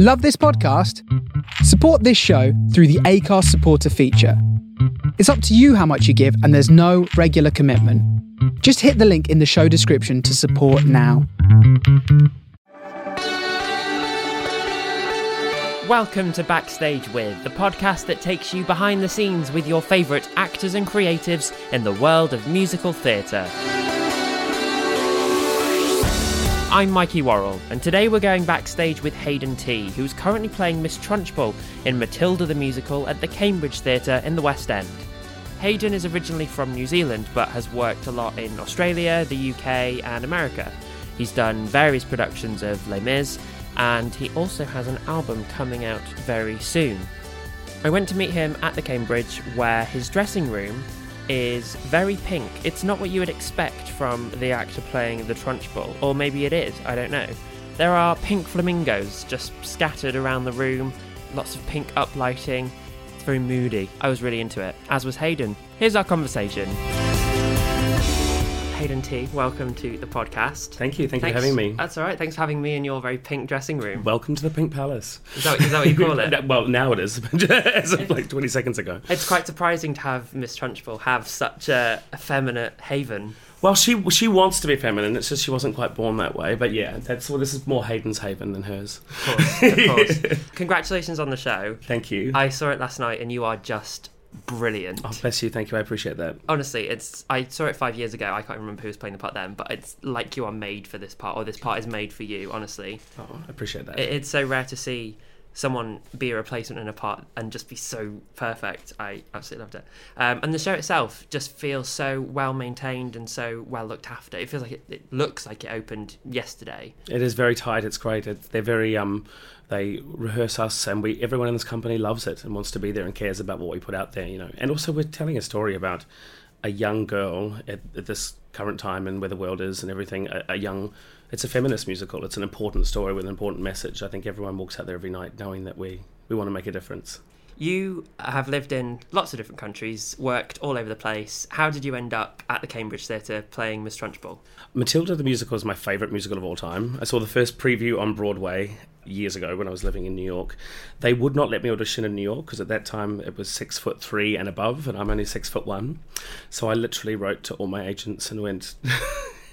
Love this podcast? Support this show through the Anchor supporter feature. It's up to you how much you give, and there's no regular commitment. Just hit the link in the show description to support now. Welcome to Backstage With, the podcast that takes you behind the scenes with your favourite actors and creatives in the world of musical theatre. I'm Mikey Worrell, and today we're going backstage with Hayden Tee, who's currently playing Miss Trunchbull in Matilda the Musical at the Cambridge Theatre in the West End. Hayden is originally from New Zealand but has worked a lot in Australia, the UK, and America. He's done various productions of Les Mis, and he also has an album coming out very soon. I went to meet him at the Cambridge, where his dressing room is very pink. It's not what you would expect from the actor playing the Trunchbull, or maybe it is, I don't know. There are pink flamingos just scattered around the room, lots of pink uplighting. It's very moody. I was really into it, as was Hayden. Here's our conversation. Hayden Tee, welcome to the podcast. Thank you. Thank you Thanks- for having me. That's all right. Thanks for having me in your very pink dressing room. Welcome to the Pink Palace. Is that, is that what you call it? well, now it is. As of like 20 seconds ago. It's quite surprising to have Miss Trunchbull have such a effeminate haven. Well, she she wants to be feminine. It's just she wasn't quite born that way. But yeah, that's well. This is more Hayden's haven than hers. Of course, of course. Congratulations on the show. Thank you. I saw it last night, and you are just brilliant. oh, bless you. Thank you. I appreciate that. Honestly, it's. I saw it five years ago. I can't remember who was playing the part then, but it's like you are made for this part, or this part is made for you. Honestly, Oh, I appreciate that. it, it's so rare to see someone be a replacement in a part and just be so perfect. I absolutely loved it. Um, and the show itself just feels so well maintained and so well looked after. It feels like it, it looks like it opened yesterday. It is very tight. It's great. It, they're very um, they rehearse us, and we everyone in this company loves it and wants to be there and cares about what we put out there. You know, and also we're telling a story about a young girl at, at this current time and where the world is and everything. A, a young, it's a feminist musical. It's an important story with an important message. I think everyone walks out there every night knowing that we we want to make a difference. You have lived in lots of different countries, worked all over the place. How did you end up at the Cambridge Theatre playing Miss Trunchbull? Matilda the musical is my favourite musical of all time. I saw the first preview on Broadway years ago when I was living in New York. They would not let me audition in New York because at that time it was six foot three and above, and I'm only six foot one. So I literally wrote to all my agents and went.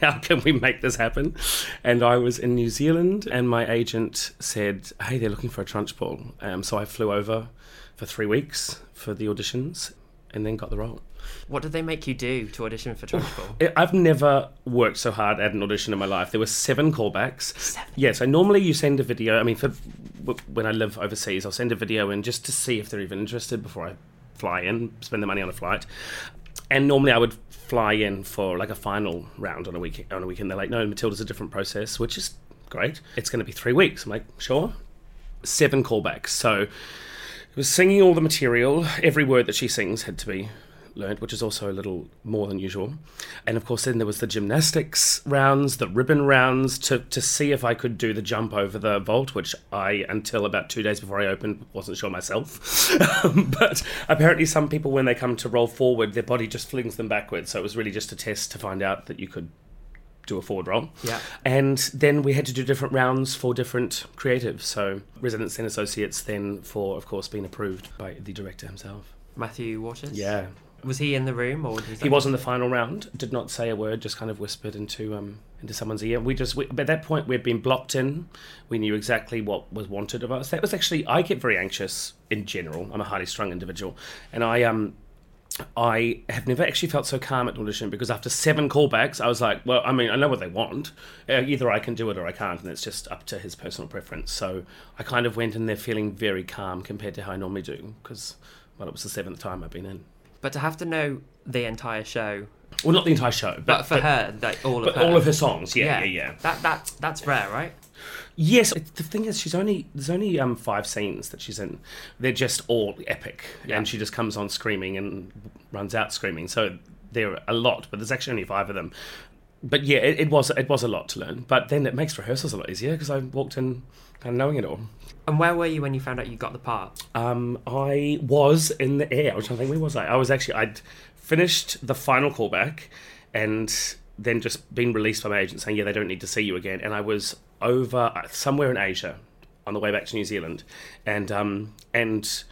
How can we make this happen? And I was in New Zealand, and my agent said, "Hey, they're looking for a Trunchbull." Um, so I flew over for three weeks for the auditions, and then got the role. What did they make you do to audition for? I- I've never worked so hard at an audition in my life. There were seven callbacks. Seven? Yeah, so normally you send a video. I mean, for when I live overseas, I'll send a video in just to see if they're even interested before I fly in, spend the money on a flight. And normally I would fly in for like a final round on a week on a weekend. They're like, no, Matilda's a different process, which is great. It's going to be three weeks. I'm like, sure. Seven callbacks. So was singing all the material. Every word that she sings had to be learned, which is also a little more than usual. And of course, then there was the gymnastics rounds, the ribbon rounds to, to see if I could do the jump over the vault, which I, until about two days before I opened, wasn't sure myself. But apparently, some people, when they come to roll forward, their body just flings them backwards. So it was really just a test to find out that you could do a forward roll. Yeah. And then we had to do different rounds for different creatives. So residents and associates then for, of course, being approved by the director himself. Matthew Warchus? Yeah. Was he in the room or was He was in the final round. Did not say a word. Just kind of whispered into um into someone's ear. We just we, at that point we'd been blocked in. We knew exactly what was wanted of us. That was actually I get very anxious in general. I'm a highly strung individual, and I um I have never actually felt so calm at an audition because after seven callbacks, I was like, well, I mean, I know what they want. Uh, either I can do it or I can't, and it's just up to his personal preference. So I kind of went in there feeling very calm compared to how I normally do because, well, it was the seventh time I've been in. But to have to know the entire show, Well, not the entire show, but, but, for her, like all of but her. all of her songs. Yeah, yeah, yeah. That that that's rare, right? Yes, it- the thing is, she's only there's only um five scenes that she's in. They're just all epic, Yeah. and she just comes on screaming and runs out screaming. So there are a lot, but there's actually only five of them. But yeah, it, it was it was a lot to learn. But then it makes rehearsals a lot easier because I walked in kind of knowing it all. And where were you when you found out you got the part? Um, I was in the air. I was trying to think, where was I? I was actually, I'd finished the final callback and then just been released by my agent saying, yeah, they don't need to see you again. And I was over uh, somewhere in Asia on the way back to New Zealand, and um, and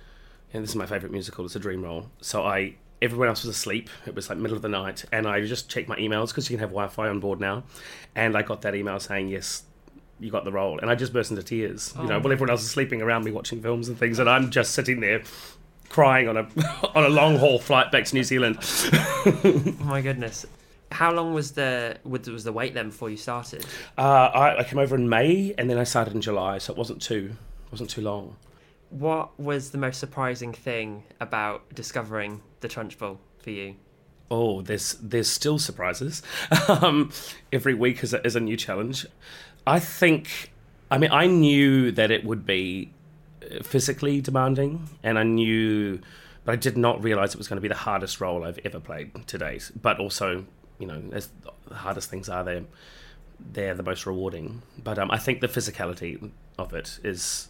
and this is my favourite musical. It's a dream role. So I everyone else was asleep. It was like middle of the night, and I just checked my emails because you can have Wi-Fi on board now, and I got that email saying yes. You got the role, and I just burst into tears. You know, while everyone else is sleeping around me watching films and things, and I'm just sitting there crying on a on a long haul flight back to New Zealand. Oh my goodness. How long was the was the wait then before you started? Uh, I, I came over in May, and then I started in July, so it wasn't too wasn't too long. What was the most surprising thing about discovering the Trunchbull for you? Oh, there's there's still surprises. um, every week is a, is a new challenge. I think. I mean, I knew that it would be uh, physically demanding, and I knew, but I did not realize it was going to be the hardest role I've ever played to date. But also, you know, as the hardest things are, they're they're the most rewarding. But um, I think the physicality of it is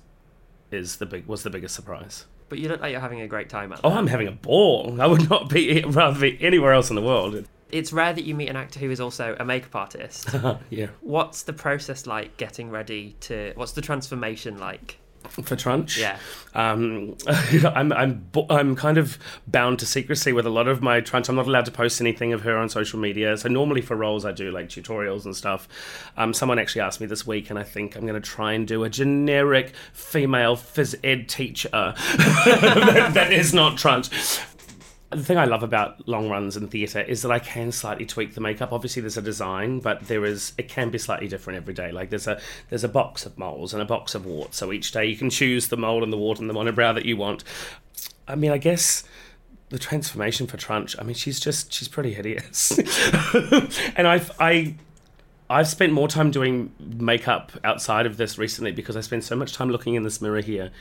is the big was the biggest surprise. But you look like you're having a great time out Oh, there. I'm having a ball. I would not be rather be anywhere else in the world. It's rare that you meet an actor who is also a makeup artist. yeah. What's the process like getting ready to? What's the transformation like? For Trunch, Yeah. Um, I'm I'm I'm kind of bound to secrecy with a lot of my Trunch. I'm not allowed to post anything of her on social media. So normally for roles, I do like tutorials and stuff. Um, someone actually asked me this week, and I think I'm going to try and do a generic female phys ed teacher that, that is not Trunch. The thing I love about long runs in theatre is that I can slightly tweak the makeup. Obviously, there's a design, but there is it can be slightly different every day. Like there's a there's a box of moles and a box of warts, so each day you can choose the mole and the wart and the monobrow that you want. I mean, I guess the transformation for Trunch. I mean, she's just she's pretty hideous, and I've I. I've spent more time doing makeup outside of this recently because I spend so much time looking in this mirror here,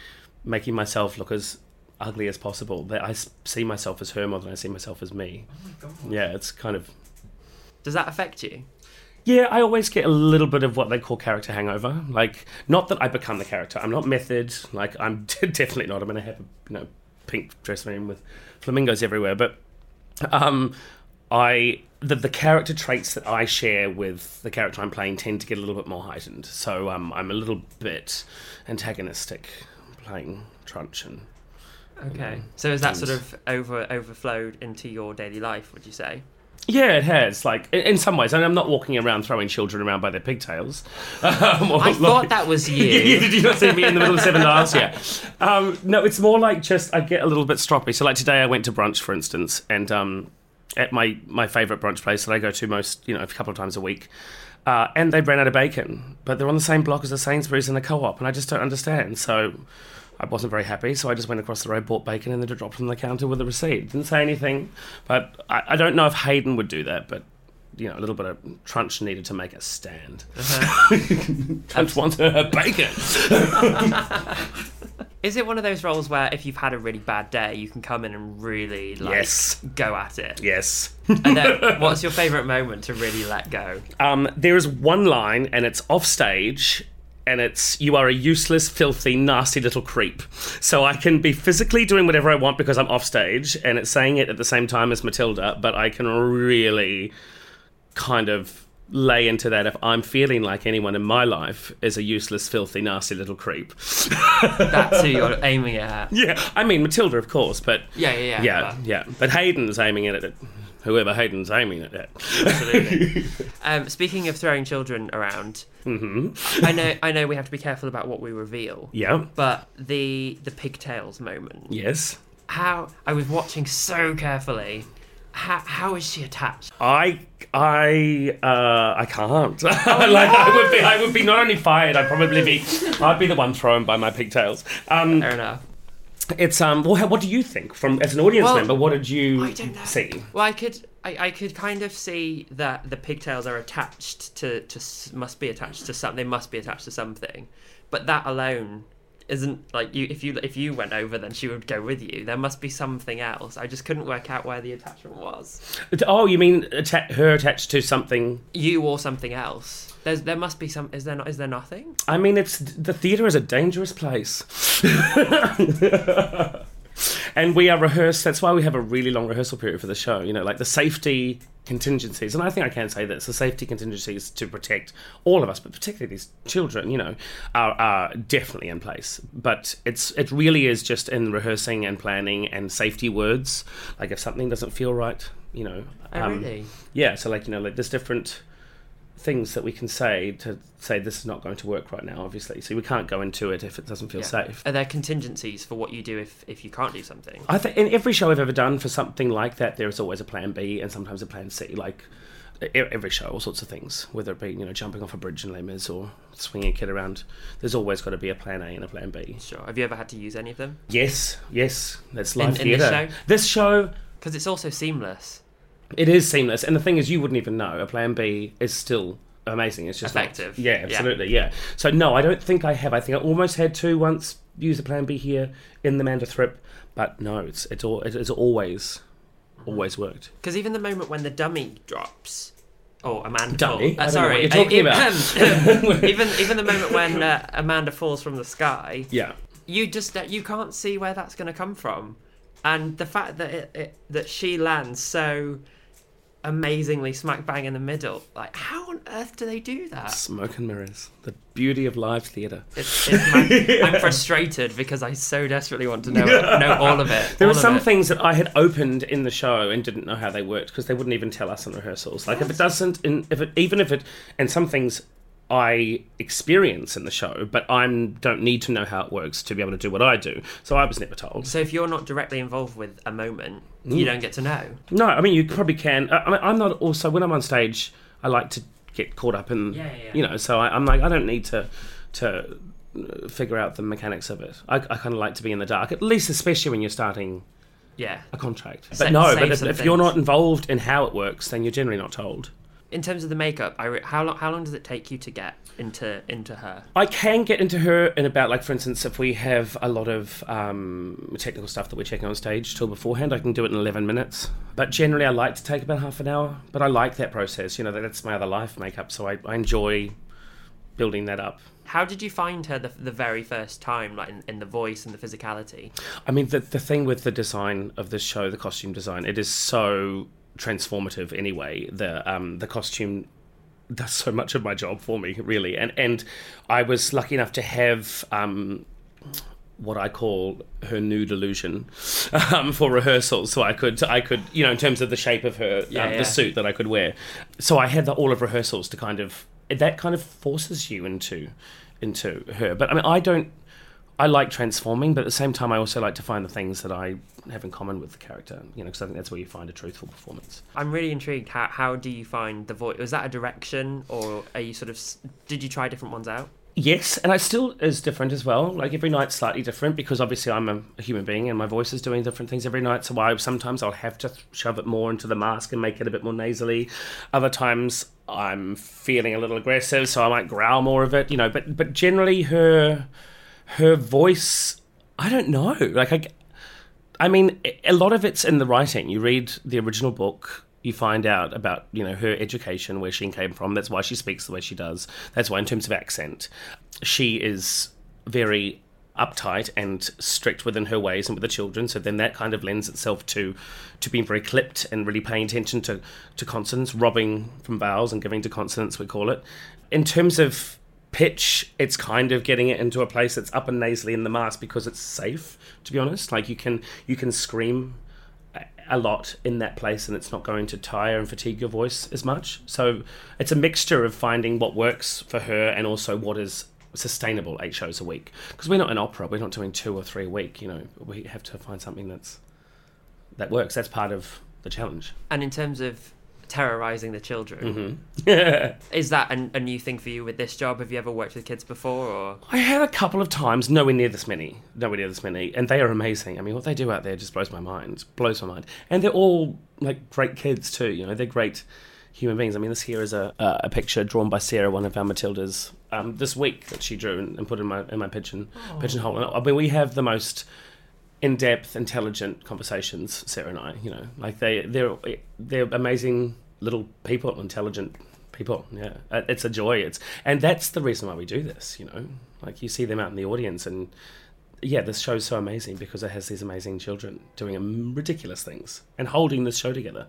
making myself look as ugly as possible. I see myself as her more than I see myself as me. Yeah, it's kind of Does that affect you? yeah, I always get a little bit of what they call character hangover. Like, not that I become the character. I'm not method. Like, I'm definitely not. I'm going to have a you know pink dress room with flamingos everywhere. But um, I the the character traits that I share with the character I'm playing tend to get a little bit more heightened. So um, I'm a little bit antagonistic playing Trunch and Okay. So is that sort of over overflowed into your daily life? Would you say? Yeah, it has. Like in- some ways, and I'm not walking around throwing children around by their pigtails. Um, I like- thought that was you. Yeah, did you not see me in the middle of seven last year? Um, no, it's more like just I get a little bit stroppy. So like today, I went to brunch, for instance, and um, at my my favourite brunch place that I go to most, you know, a couple of times a week. Uh, and they ran out of bacon, but they're on the same block as the Sainsbury's and the Co-op, and I just don't understand. So I wasn't very happy, so I just went across the road, bought bacon, and then dropped it on the counter with a receipt. Didn't say anything, but I, I don't know if Hayden would do that, but. You know, a little bit of Trunch needed to make a stand. Trunch wants her bacon. Is it one of those roles where if you've had a really bad day, you can come in and really like Yes. go at it? Yes. And then, what's your favourite moment to really let go? Um, there is one line, and it's off stage, and it's "You are a useless, filthy, nasty little creep." So I can be physically doing whatever I want because I'm off stage, and it's saying it at the same time as Matilda, but I can really kind of lay into that if I'm feeling like anyone in my life is a useless, filthy, nasty little creep. That's who you're aiming at. Yeah, I mean Matilda, of course, but Yeah, yeah, yeah. yeah, yeah. But Hayden's aiming at it at whoever Hayden's aiming at. Absolutely. um, speaking of throwing children around, hmm I know I know we have to be careful about what we reveal, Yeah. but the the pigtails moment. Yes. How I was watching so carefully. How how is she attached? I I uh, I can't. like I would be I would be not only fired, I'd probably be I'd be the one thrown by my pigtails. Um, Fair enough. It's um. Well, what do you think from as an audience Well, member? What did you I don't know. see? Well, I could I, I could kind of see that the pigtails are attached to to must be attached to something. They must be attached to something, but that alone isn't like you. If you if you went over, then she would go with you. There must be something else. I just couldn't work out where the attachment was. Oh, you mean atta- her attached to something? You or something else. There's there must be some. Is there not? Is there nothing? I mean, it's the theatre is a dangerous place. and we are rehearsed. That's why we have a really long rehearsal period for the show. You know, like the safety contingencies, and I think I can say this: the safety contingencies to protect all of us, but particularly these children, you know, are, are definitely in place. But it's it really is just in rehearsing and planning and safety words. Like if something doesn't feel right, you know, Oh, um, really? yeah. So like you know, like there's different things that we can say to say this is not going to work right now. Obviously, so we can't go into it if it doesn't feel Yeah. safe. Are there contingencies for what you do if, if you can't do something? I think in every show I've ever done for something like that, there is always a plan B and sometimes a plan C. Like every show, all sorts of things, whether it be you know jumping off a bridge in Les or swinging a kid around. There's always got to be a plan A and a plan B. Sure. Have you ever had to use any of them? Yes, yes, that's In- live in this theatre. show? This show, Because it's also seamless. It is seamless, and the thing is, you wouldn't even know. A plan B is still amazing. It's just Effective. yeah, Yeah. absolutely, yeah. So no, I don't think I have. I think I almost had to once use a plan B here in the Amanda Thripp, but no, it's it's all it's always always worked. Because even the moment when the dummy drops, Oh, Amanda Dummy? I uh, sorry, you're talking uh, about. even even the moment when uh, Amanda falls from the sky, Yeah. you just that you can't see where that's going to come from, and the fact that it, it that she lands so amazingly smack bang in the middle, like how on earth do they do that? Smoke and mirrors. The beauty of live theatre. It's, it's ma- I'm frustrated because I so desperately want to know know all of it. There were some it. things that I had opened in the show and didn't know how they worked because they wouldn't even tell us in rehearsals. Like if it doesn't, in, if it even if it, and some things I experience in the show, but I don't need to know how it works to be able to do what I do. So I was never told. So if you're not directly involved with a moment, Mm. you don't get to know. No, I mean you probably can. I, I mean, I'm not also when I'm on stage. I like to get caught up in, Yeah, yeah, you know. So I, I'm like I don't need to to uh, figure out the mechanics of it. I, I kind of like to be in the dark, at least, especially when you're starting Yeah. a contract. But no, save but if, if you're not involved in how it works, then you're generally not told. In terms of the makeup, I re- how long how long does it take you to get into into her? I can get into her in about like, for instance, if we have a lot of um, technical stuff that we're checking on stage till beforehand, I can do it in 11 minutes. But generally, I like to take about half an hour. But I like that process. You know, that's my other life makeup, so I, I enjoy building that up. How did you find her the, the very first time, like in, in the voice and the physicality? I mean, the the thing with the design of this show, the costume design, it is so transformative. Anyway, the um the costume does so much of my job for me, really. And and I was lucky enough to have um what I call her nude illusion um, for rehearsals, so I could I could you know in terms of the shape of her Yeah, um, yeah. the suit that I could wear. So I had the, all of rehearsals to kind of that kind of forces you into into her. But I mean, I don't. I like transforming, but at the same time, I also like to find the things that I have in common with the character. You know, because I think that's where you find a truthful performance. I'm really intrigued. How how do you find the voice? Was that a direction, or are you sort of did you try different ones out? Yes, and I still is different as well. Like every night's slightly different because obviously I'm a, a human being and my voice is doing different things every night. So I sometimes I'll have to shove it more into the mask and make it a bit more nasally. Other times I'm feeling a little aggressive, so I might growl more of it. You know, but but generally her her voice, I don't know. Like I, I mean, a lot of it's in the writing. You read the original book, you find out about you know her education, where she came from. That's why she speaks the way she does. That's why, in terms of accent, she is very uptight and strict within her ways and with the children. So then that kind of lends itself to to being very clipped and really paying attention to to consonants, robbing from vowels and giving to consonants. We call it. In terms of pitch it's kind of getting it into a place that's up and nasally in the mask because it's safe to be honest. Like you can you can scream a- lot in that place and it's not going to tire and fatigue your voice as much. So it's a mixture of finding what works for her and also what is sustainable eight shows a week. Because we're not an opera we're not doing two or three a week you know. We have to find something that's that works. That's part of the challenge. And in terms of terrorizing the children, mm-hmm. is that a, a new thing for you with this job? Have you ever worked with kids before, or I had a couple of times, nowhere near this many, nowhere near this many, and they are amazing. I mean, what they do out there just blows my mind, blows my mind. And they're all like great kids too. You know, they're great human beings. I mean, this here is a uh, a picture drawn by Sarah, one of our Matildas, um, this week that she drew and, and put in my in my pigeon pigeonhole. And I mean, we have the most in-depth, intelligent conversations, Sarah and I. You know, like they they're they're amazing little people, intelligent people. Yeah, Uh, it's a joy. It's and that's the reason why we do this. You know, like you see them out in the audience, and yeah, this show's so amazing because it has these amazing children doing ridiculous things and holding this show together.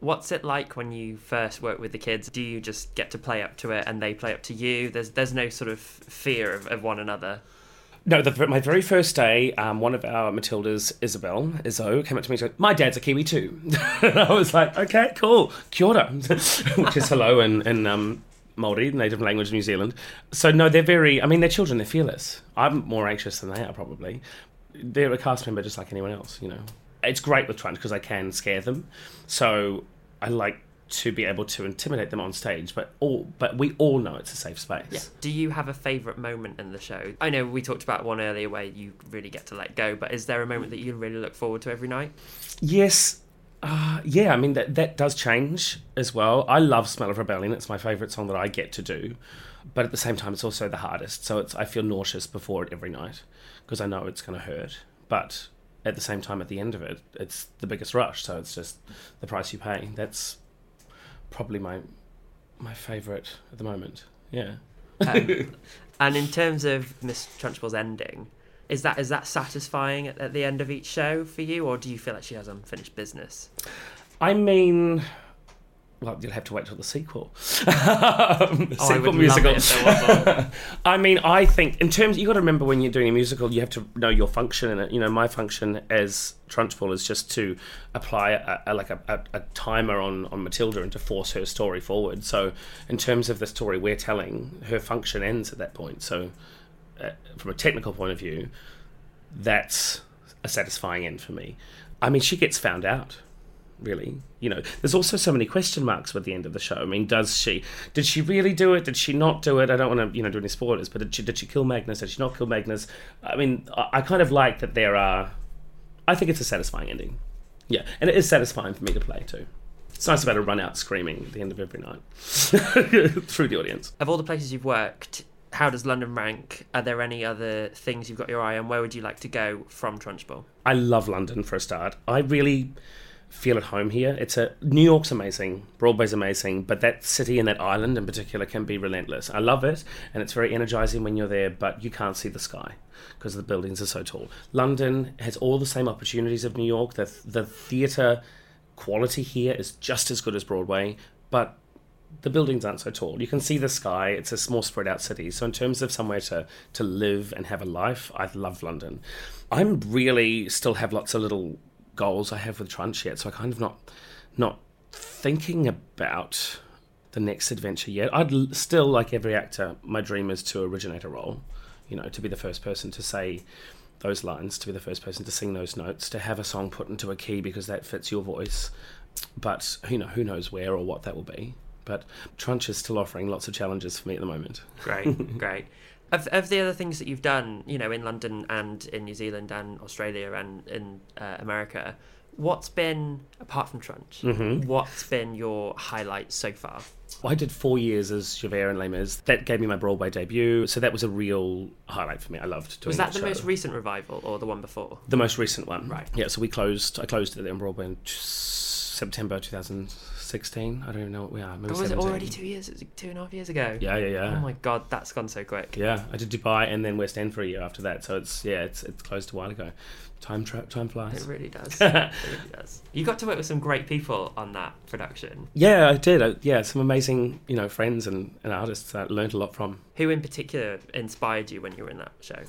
What's it like when you first work with the kids? Do you just get to play up to it and they play up to you? There's there's no sort of fear of, of one another. No, the, my very first day, um, one of our Matildas, Isabel, Izzo, came up to me and said, My dad's a Kiwi too. and I was like, Okay, cool. Kia ora, which is hello in, in um, Maori, native language of New Zealand. So, no, they're very, I mean, they're children, they're fearless. I'm more anxious than they are, probably. They're a cast member just like anyone else, you know. It's great with Trunch because I can scare them. So, I like to be able to intimidate them on stage, but all but we all know it's a safe space. Yeah. Do you have a favourite moment in the show? I know we talked about one earlier where you really get to let go, but is there a moment that you really look forward to every night? Yes. Uh, yeah, I mean that that does change as well. I love "Smell of Rebellion"; it's my favourite song that I get to do. But at the same time, it's also the hardest. So it's I feel nauseous before it every night because I know it's going to hurt. But at the same time, at the end of it, it's the biggest rush. So it's just the price you pay. That's probably my my favourite at the moment. Yeah. Um, and in terms of Miss Trunchbull's ending, is that is that satisfying at, at the end of each show for you, or do you feel like she has unfinished business? I mean, well, you'll have to wait till the sequel. Oh, I sequel would musical. love it if there was one. I mean, I think in terms, you got to remember when you're doing a musical, you have to know your function in it. You know, my function as Trunchbull is just to apply a, a, like a, a, a timer on on Matilda and to force her story forward. So, in terms of the story we're telling, her function ends at that point. So, uh, from a technical point of view, that's a satisfying end for me. I mean, she gets found out really. You know, there's also so many question marks with the end of the show. I mean, does she? Did she really do it? Did she not do it? I don't want to, you know, do any spoilers, but did she, did she kill Magnus? Did she not kill Magnus? I mean, I, I kind of like that there are. I think it's a satisfying ending. Yeah, and it is satisfying for me to play too. It's nice able to run out screaming at the end of every night through the audience. Of all the places you've worked, how does London rank? Are there any other things you've got your eye on? Where would you like to go from Trunchbull? I love London for a start. I really feel at home here. It's a New York's amazing, Broadway's amazing, but that city and that island in particular can be relentless. I love it, and it's very energizing when you're there, but you can't see the sky because the buildings are so tall. London has all the same opportunities of New York. The the theater quality here is just as good as Broadway, but the buildings aren't so tall. You can see the sky. It's a small, spread out city. So in terms of somewhere to to live and have a life, I love London. I'm really still have lots of little goals I have with Trunch yet, so I kind of not not thinking about the next adventure yet. I'd l- still like every actor. My dream is to originate a role. You know, to be the first person to say those lines, to be the first person to sing those notes, to have a song put into a key because that fits your voice. But you know, who knows where or what that will be. But Trunch is still offering lots of challenges for me at the moment. Great, great. Of, of the other things that you've done, you know, in London and in New Zealand and Australia and in uh, America, what's been apart from Trunch? Mhm. What's been your highlight so far? I did four years as Javert and Les That gave me my Broadway debut, so that was a real highlight for me. I loved doing Was that the show. most recent revival or the one before? The most recent one, Right. Yeah, so we closed. I closed it on Broadway in September 2016. I don't even know what we are. Maybe Or was it already two years, two and a half years ago? Yeah, yeah, yeah. Oh my god, that's gone so quick. Yeah, I did Dubai and then West End for a year after that. So it's yeah, it's it's closed a while ago. Time tra- time flies. It really does. it really does. You got to work with some great people on that production. Yeah, I did. I, yeah, some amazing you know friends and, and artists that I learned a lot from. Who in particular inspired you when you were in that show?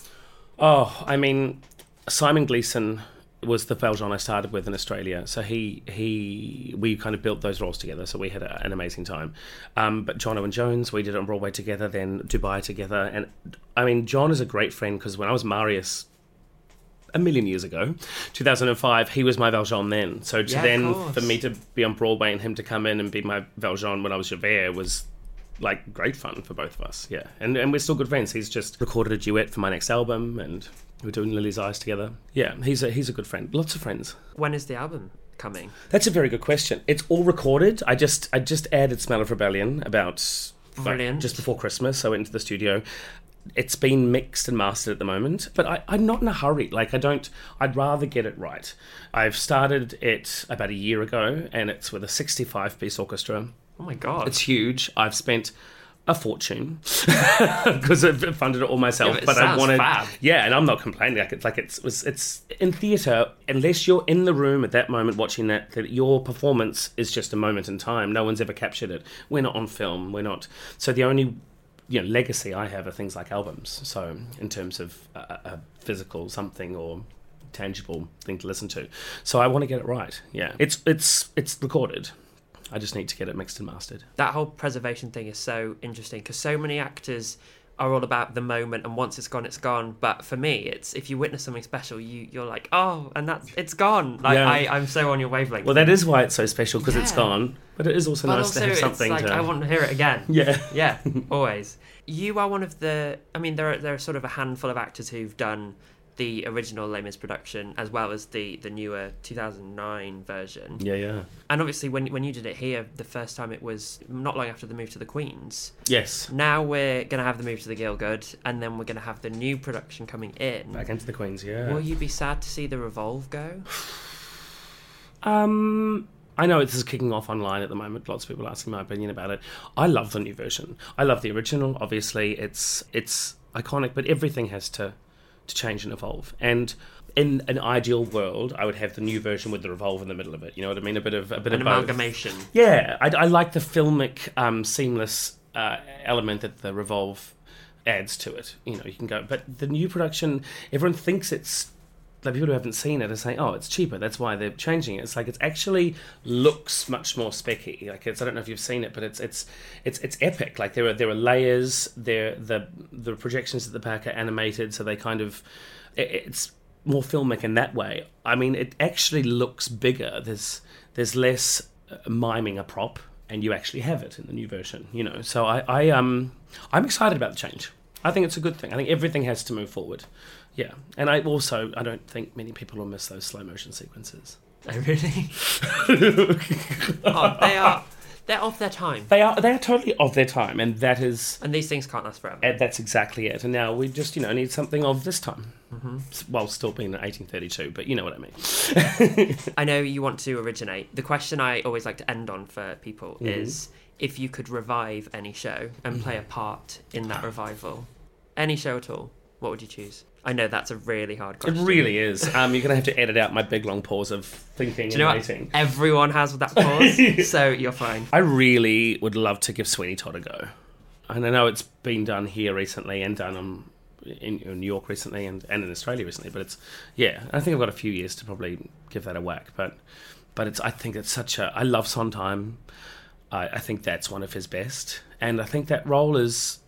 Oh, I mean, Simon Gleeson was the Valjean I started with in Australia. So he he we kind of built those roles together. So we had a, an amazing time. Um, but John Owen Jones, we did it on Broadway together, then Dubai together, and I mean, John is a great friend because when I was Marius. A million years ago, 2005, he was my Valjean then. So to Yeah, then for me to be on Broadway and him to come in and be my Valjean when I was Javert was like great fun for both of us. Yeah, and and we're still good friends. He's just recorded a duet for my next album, and we're doing Lily's Eyes together. Yeah, he's a he's a good friend. Lots of friends. When is the album coming? That's a very good question. It's all recorded. I just I just added Smell of Rebellion about like, just before Christmas. I went into the studio. It's been mixed and mastered at the moment, but I, I'm not in a hurry. Like I don't. I'd rather get it right. I've started it about a year ago, and it's with a 65 piece orchestra. Oh my god. It's huge. I've spent a fortune because I've funded it all myself. Yeah, but but I wanted, fab. yeah, and I'm not complaining. Like it's like it's was it's in theatre. Unless you're in the room at that moment watching that, that your performance is just a moment in time. No one's ever captured it. We're not on film. We're not. So the only you know legacy I have are things like albums. So in terms of a, a physical something or tangible thing to listen to. So I want to get it right. Yeah, it's it's it's recorded. I just need to get it mixed and mastered. that whole preservation thing is so interesting because so many actors are all about the moment and once it's gone it's gone but for me it's if you witness something special you you're like oh and that's it's gone like Yeah. I, i'm so on your wavelength Well, that is why it's so special because it's gone. But it is also but nice also to have something like to. i want to hear it again Yeah. yeah always you are one of the i mean there are there are sort of a handful of actors who've done the original Les Mis production as well as the the newer 2009 version Yeah, yeah. and obviously when when you did it here the first time it was not long after the move to the queens Yes. Now we're going to have the move to the Gielgud, and then we're going to have the new production coming in. Back into the Queens, yeah. Will you be sad to see the Revolve go? Um, I know this is kicking off online at the moment. Lots of people asking my opinion about it. I love the new version. I love the original. Obviously, it's it's iconic, but everything has to to change and evolve. And in an ideal world, I would have the new version with the revolve in the middle of it. You know what I mean? A bit of a bit An of both. amalgamation. Yeah, I, I like the filmic, um, seamless uh, element that the Revolve adds to it. You know, you can go, but the new production, everyone thinks it's like people who haven't seen it are saying, "Oh, it's cheaper." That's why they're changing it. It's like it actually looks much more specky. Like it's I don't know if you've seen it, but it's it's it's it's epic. Like there are there are layers. There the the projections at the back are animated, so they kind of it, it's more filmic in that way. I mean, it actually looks bigger. There's there's less uh, miming a prop, and you actually have it in the new version. You know, so I I um I'm excited about the change. I think it's a good thing. I think everything has to move forward. Yeah, and I also I don't think many people will miss those slow motion sequences. Oh, really? oh, they are. They're of their time. They are they are totally of their time, and that is And these things can't last forever. and that's exactly it. And now we just you know need something of this time, mm-hmm. while still being in 1832. But you know what I mean. I know you want to originate. The question I always like to end on for people Mm-hmm. is if you could revive any show and play a part in that revival, any show at all, what would you choose? I know that's a really hard question. It really is. Um, you're gonna have to edit out my big long pause of thinking Do you know and what? waiting. Everyone has that pause, so you're fine. I really would love to give Sweeney Todd a go. And I know it's been done here recently and done um, in, in New York recently and, and in Australia recently. But it's yeah, I think I've got a few years to probably give that a whack. But but it's I think it's such a I love Sondheim. I, I think that's one of his best, and I think that role is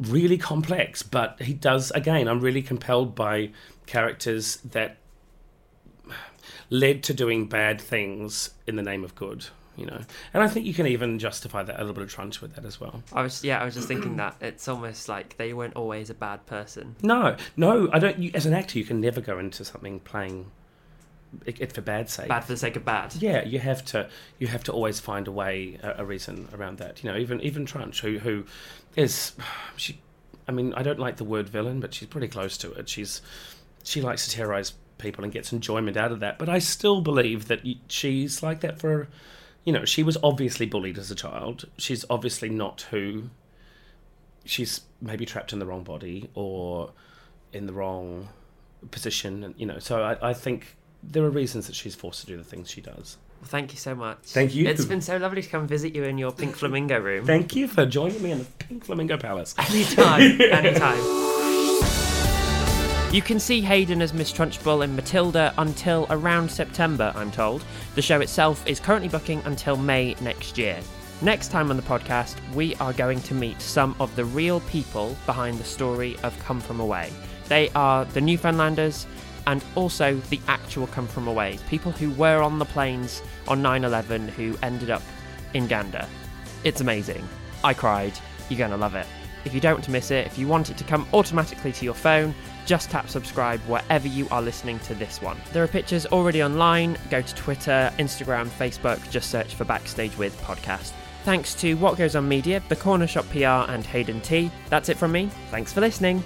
really complex. But he does again. I'm really compelled by characters that led to doing bad things in the name of good. You know, and I think you can even justify that a little bit of trunch with that as well. I was yeah, I was just thinking that it's almost like they weren't always a bad person. No, no, I don't. You, as an actor, you can never go into something playing it, for bad sake. Bad for the sake of bad. Yeah, you have to. You have to always find a way, a, a reason around that. You know, even even Trunch, who who is she. I mean, I don't like the word villain, but she's pretty close to it. She's she likes to terrorize people and gets enjoyment out of that. But I still believe that she's like that for. You know, she was obviously bullied as a child. She's obviously not who. She's maybe trapped in the wrong body or in the wrong position, and you know. So I, I think there are reasons that she's forced to do the things she does. Well, thank you so much. Thank you. It's been so lovely to come visit you in your pink flamingo room. Thank you for joining me in the Pink Flamingo Palace. Anytime, anytime. You can see Hayden as Miss Trunchbull in Matilda until around September, I'm told. The show itself is currently booking until May next year. Next time on the podcast, we are going to meet some of the real people behind the story of Come From Away. They are the Newfoundlanders and also the actual Come From Away, people who were on the planes on 9 11 who ended up in Gander. It's amazing. I cried. You're going to love it. If you don't want to miss it, if you want it to come automatically to your phone, just tap subscribe wherever you are listening to this one. There are pictures already online. Go to Twitter, Instagram, Facebook, just search for Backstage with Podcast. Thanks to What Goes On Media, The Corner Shop PR, and Hayden Tee. That's it from me. Thanks for listening.